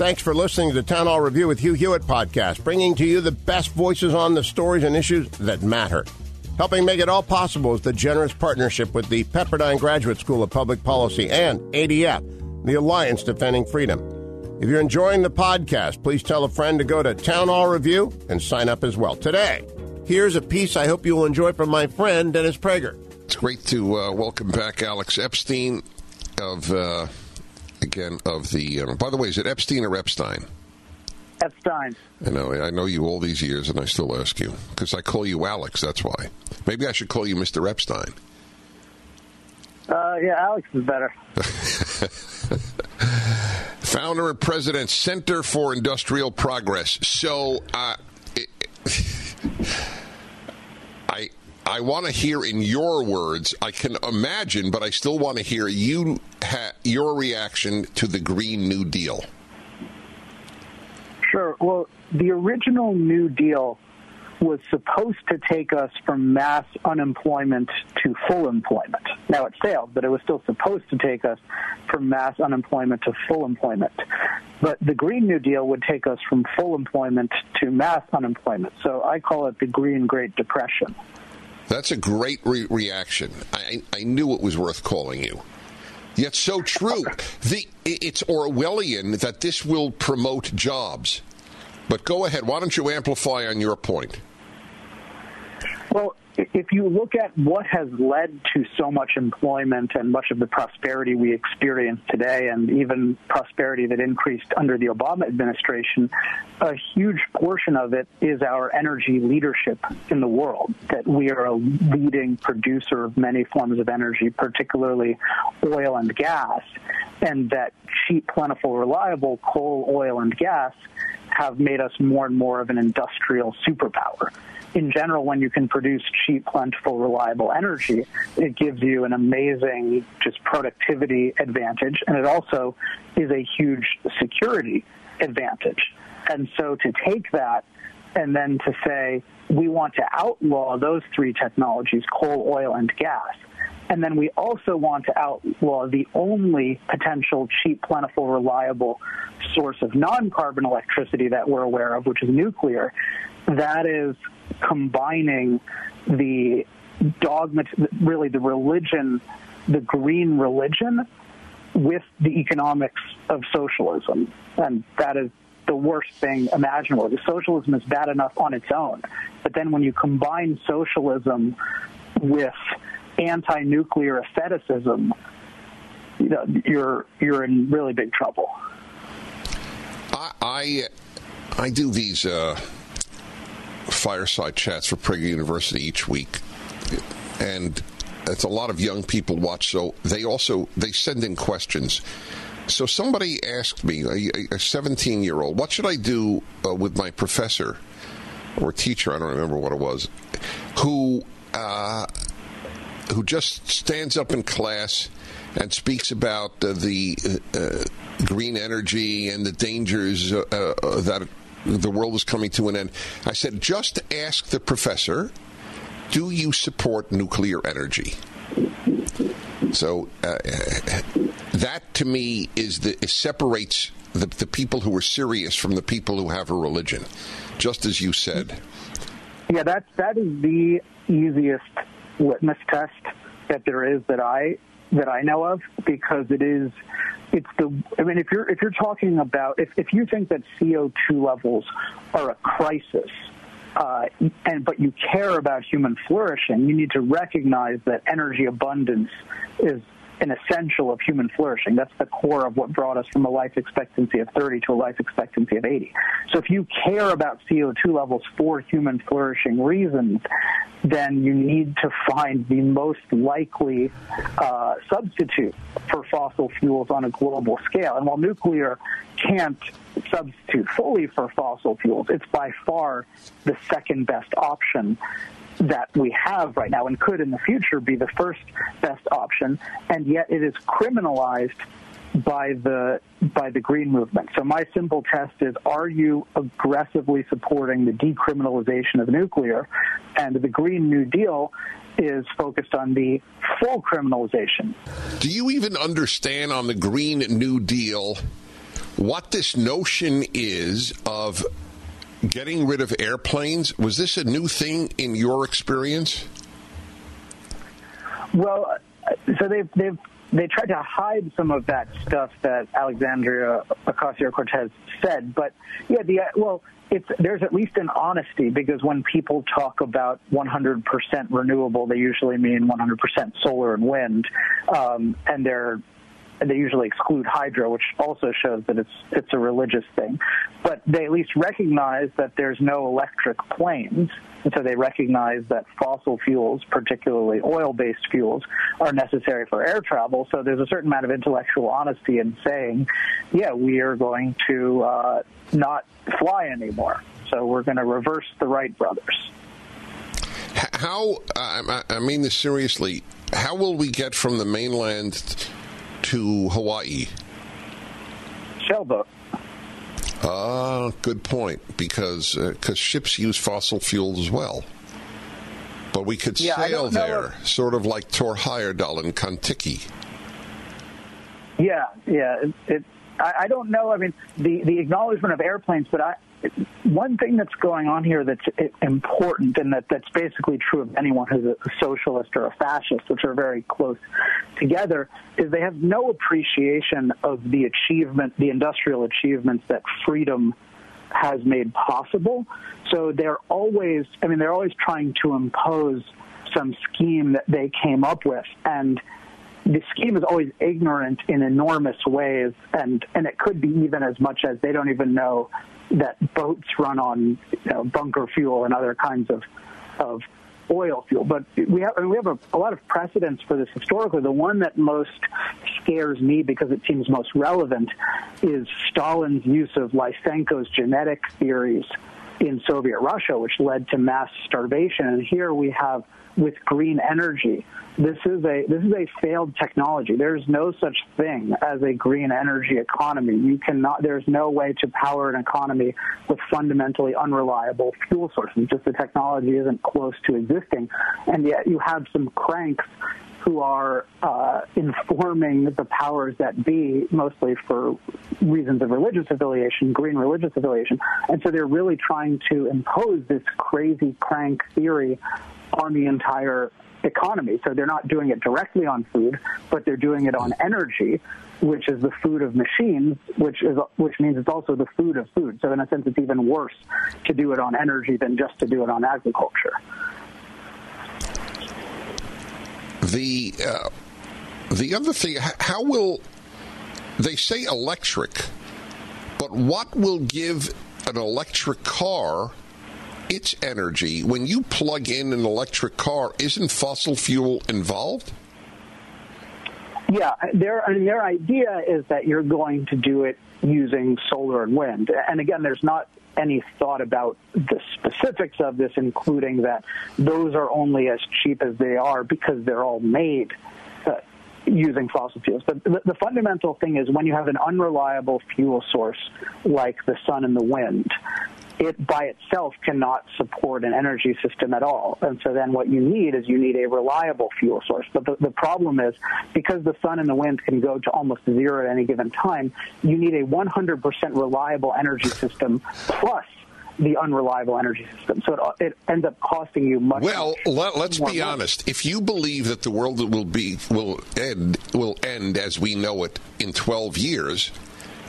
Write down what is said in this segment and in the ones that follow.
Thanks for listening to the Town Hall Review with Hugh Hewitt podcast, bringing to you the best voices on the stories and issues that matter. Helping make it all possible is the generous partnership with the Pepperdine Graduate School of Public Policy and ADF, the Alliance Defending Freedom. If you're enjoying the podcast, please tell a friend to go to Town Hall Review and sign up as well. Today, here's a piece I hope you will enjoy from my friend Dennis Prager. It's great to uh, welcome back Alex Epstein of. Uh again of the. Uh, by the way, is it Epstein or Epstein? Epstein. I know. I know you all these years, and I still ask you because I call you Alex. That's why. Maybe I should call you Mr. Epstein. Uh, yeah, Alex is better. Founder and president, Center for Industrial Progress. So, uh, it, I want to hear in your words. I can imagine, but I still want to hear you ha- your reaction to the Green New Deal. Sure. Well, the original New Deal was supposed to take us from mass unemployment to full employment. Now it failed, but it was still supposed to take us from mass unemployment to full employment. But the Green New Deal would take us from full employment to mass unemployment. So I call it the Green Great Depression. That's a great re- reaction. I, I knew it was worth calling you. Yet so true. The, it's Orwellian that this will promote jobs. But go ahead. Why don't you amplify on your point? Well, if you look at what has led to so much employment and much of the prosperity we experience today, and even prosperity that increased under the Obama administration, a huge portion of it is our energy leadership in the world. That we are a leading producer of many forms of energy, particularly oil and gas, and that cheap, plentiful, reliable coal, oil, and gas have made us more and more of an industrial superpower in general, when you can produce cheap, plentiful, reliable energy, it gives you an amazing just productivity advantage, and it also is a huge security advantage. And so to take that and then to say we want to outlaw those three technologies, coal, oil, and gas, and then we also want to outlaw the only potential cheap, plentiful, reliable source of non carbon electricity that we're aware of, which is nuclear. That is combining the dogma, really the religion, the green religion, with the economics of socialism. And that is the worst thing imaginable. The socialism is bad enough on its own. But then when you combine socialism with anti-nuclear asceticism, you know, you're you're in really big trouble. I I, I do these uh, fireside chats for Prager University each week, and it's a lot of young people watch. So they also they send in questions. So somebody asked me, a 17 year old, what should I do uh, with my professor or teacher? I don't remember what it was, who uh, who just stands up in class and speaks about uh, the uh, green energy and the dangers uh, uh, that the world is coming to an end. I said, just ask the professor, do you support nuclear energy? So uh, that to me is the separates the, the people who are serious from the people who have a religion, just as you said. Yeah, that's that is the easiest litmus test that there is that I that I know of because it is it's the I mean if you're if you're talking about if, if you think that CO two levels are a crisis uh, and but you care about human flourishing, you need to recognize that energy abundance is an essential of human flourishing. That's the core of what brought us from a life expectancy of 30 to a life expectancy of 80. So if you care about CO2 levels for human flourishing reasons, then you need to find the most likely uh, substitute for fossil fuels on a global scale. And while nuclear can't substitute fully for fossil fuels, it's by far the second best option that we have right now and could in the future be the first best option, and yet it is criminalized by the by the green movement. So my simple test is are you aggressively supporting the decriminalization of nuclear and the green new deal is focused on the full criminalization. Do you even understand on the green new deal what this notion is of getting rid of airplanes? Was this a new thing in your experience? Well, so they've they've they tried to hide some of that stuff that Alexandria Ocasio Cortez said, but yeah, the well, it's there's at least an honesty because when people talk about 100% renewable, they usually mean 100% solar and wind, um, and they're they usually exclude hydro, which also shows that it's it's a religious thing. But they at least recognize that there's no electric planes, and so they recognize that fossil fuels, particularly oil-based fuels, are necessary for air travel. So there's a certain amount of intellectual honesty in saying, yeah, we are going to uh, not fly anymore. So we're going to reverse the Wright brothers. How I mean this seriously. How will we get from the mainland? To Hawaii? Sailboat. Ah, good point. Because because uh, ships use fossil fuels as well. But we could yeah, sail there, sort of like Thor Heyerdahl in Kon-Tiki. Yeah, yeah. It, it, I, I don't know. I mean, the the acknowledgement of airplanes, but I one thing that's going on here that's important and that, that's basically true of anyone who's a socialist or a fascist, which are very close together, is they have no appreciation of the achievement, the industrial achievements that freedom has made possible. So they're always, I mean, they're always trying to impose some scheme that they came up with. And the scheme is always ignorant in enormous ways, and, and it could be even as much as they don't even know that boats run on you know, bunker fuel and other kinds of of oil fuel. But we have I mean, we have a, a lot of precedents for this historically. The one that most scares me because it seems most relevant is Stalin's use of Lysenko's genetic theories in Soviet Russia, which led to mass starvation. And here we have with green energy. This is a this is a failed technology. There's no such thing as a green energy economy. You cannot. There's no way to power an economy with fundamentally unreliable fuel sources. Just the technology isn't close to existing, and yet you have some cranks who are uh, informing the powers that be, mostly for reasons of religious affiliation, green religious affiliation. And so they're really trying to impose this crazy crank theory on the entire economy. So they're not doing it directly on food, but they're doing it on energy, which is the food of machines, which is which means it's also the food of food. So in a sense, it's even worse to do it on energy than just to do it on agriculture. The uh, the other thing, how will they say electric, but what will give an electric car its energy, when you plug in an electric car, isn't fossil fuel involved? Yeah, their I mean, their idea is that you're going to do it using solar and wind. And again, there's not any thought about the specifics of this, including that those are only as cheap as they are because they're all made uh, using fossil fuels. But the, the, fundamental thing is when you have an unreliable fuel source like the sun and the wind, it by itself cannot support an energy system at all. And so then what you need is you need a reliable fuel source. But the, the problem is because the sun and the wind can go to almost zero at any given time, you need a 100% reliable energy system plus the unreliable energy system. So it, it ends up costing you much. Well, let, us be honest. If you believe that the world will be will end will end as we know it in 12 years,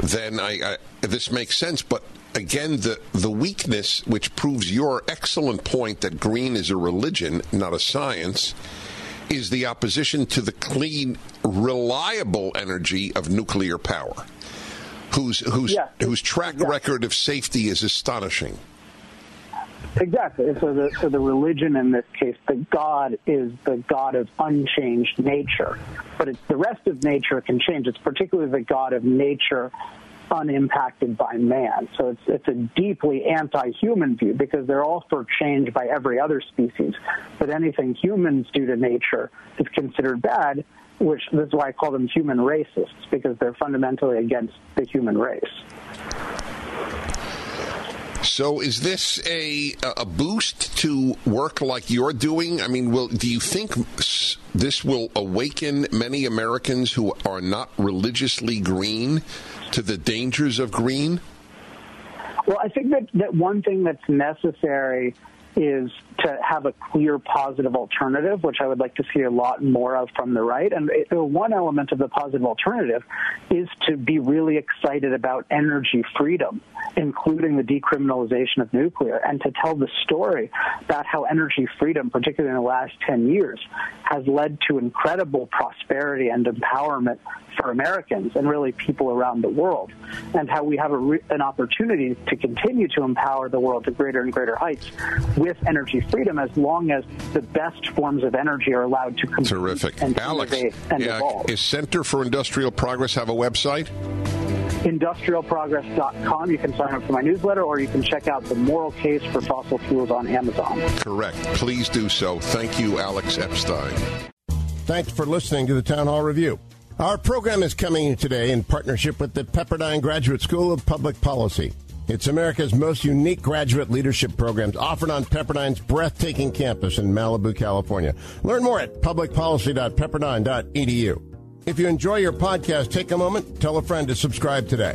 then I, I this makes sense. But again, the, the weakness, which proves your excellent point that green is a religion, not a science, is the opposition to the clean, reliable energy of nuclear power, whose whose whose track record of safety is astonishing. Exactly. So the, so the religion in this case, the God is the God of unchanged nature. But it's the rest of nature can change. It's particularly the God of nature unimpacted by man. So it's, it's a deeply anti-human view because they're all for change by every other species. But anything humans do to nature is considered bad, which this is why I call them human racists because they're fundamentally against the human race. So, is this a a boost to work like you're doing? I mean, will do you think this will awaken many Americans who are not religiously green to the dangers of green? Well, I think that, that one thing that's necessary is to have a clear positive alternative, which I would like to see a lot more of from the right. And it, one element of the positive alternative is to be really excited about energy freedom, including the decriminalization of nuclear, and to tell the story about how energy freedom, particularly in the last 10 years, has led to incredible prosperity and empowerment for Americans and really people around the world, and how we have re- an opportunity to continue to empower the world to greater and greater heights with energy freedom as long as the best forms of energy are allowed to compete Terrific, and Alex. innovate and yeah, evolve. is Center for Industrial Progress have a website? Industrialprogress.com. You can sign up for my newsletter, or you can check out the moral case for fossil fuels on Amazon. Correct. Please do so. Thank you, Alex Epstein. Thanks for listening to the Town Hall Review. Our program is coming today in partnership with the Pepperdine Graduate School of Public Policy. It's America's most unique graduate leadership programs offered on Pepperdine's breathtaking campus in Malibu, California. Learn more at publicpolicy.pepperdine.edu. If you enjoy your podcast, take a moment, tell a friend to subscribe today.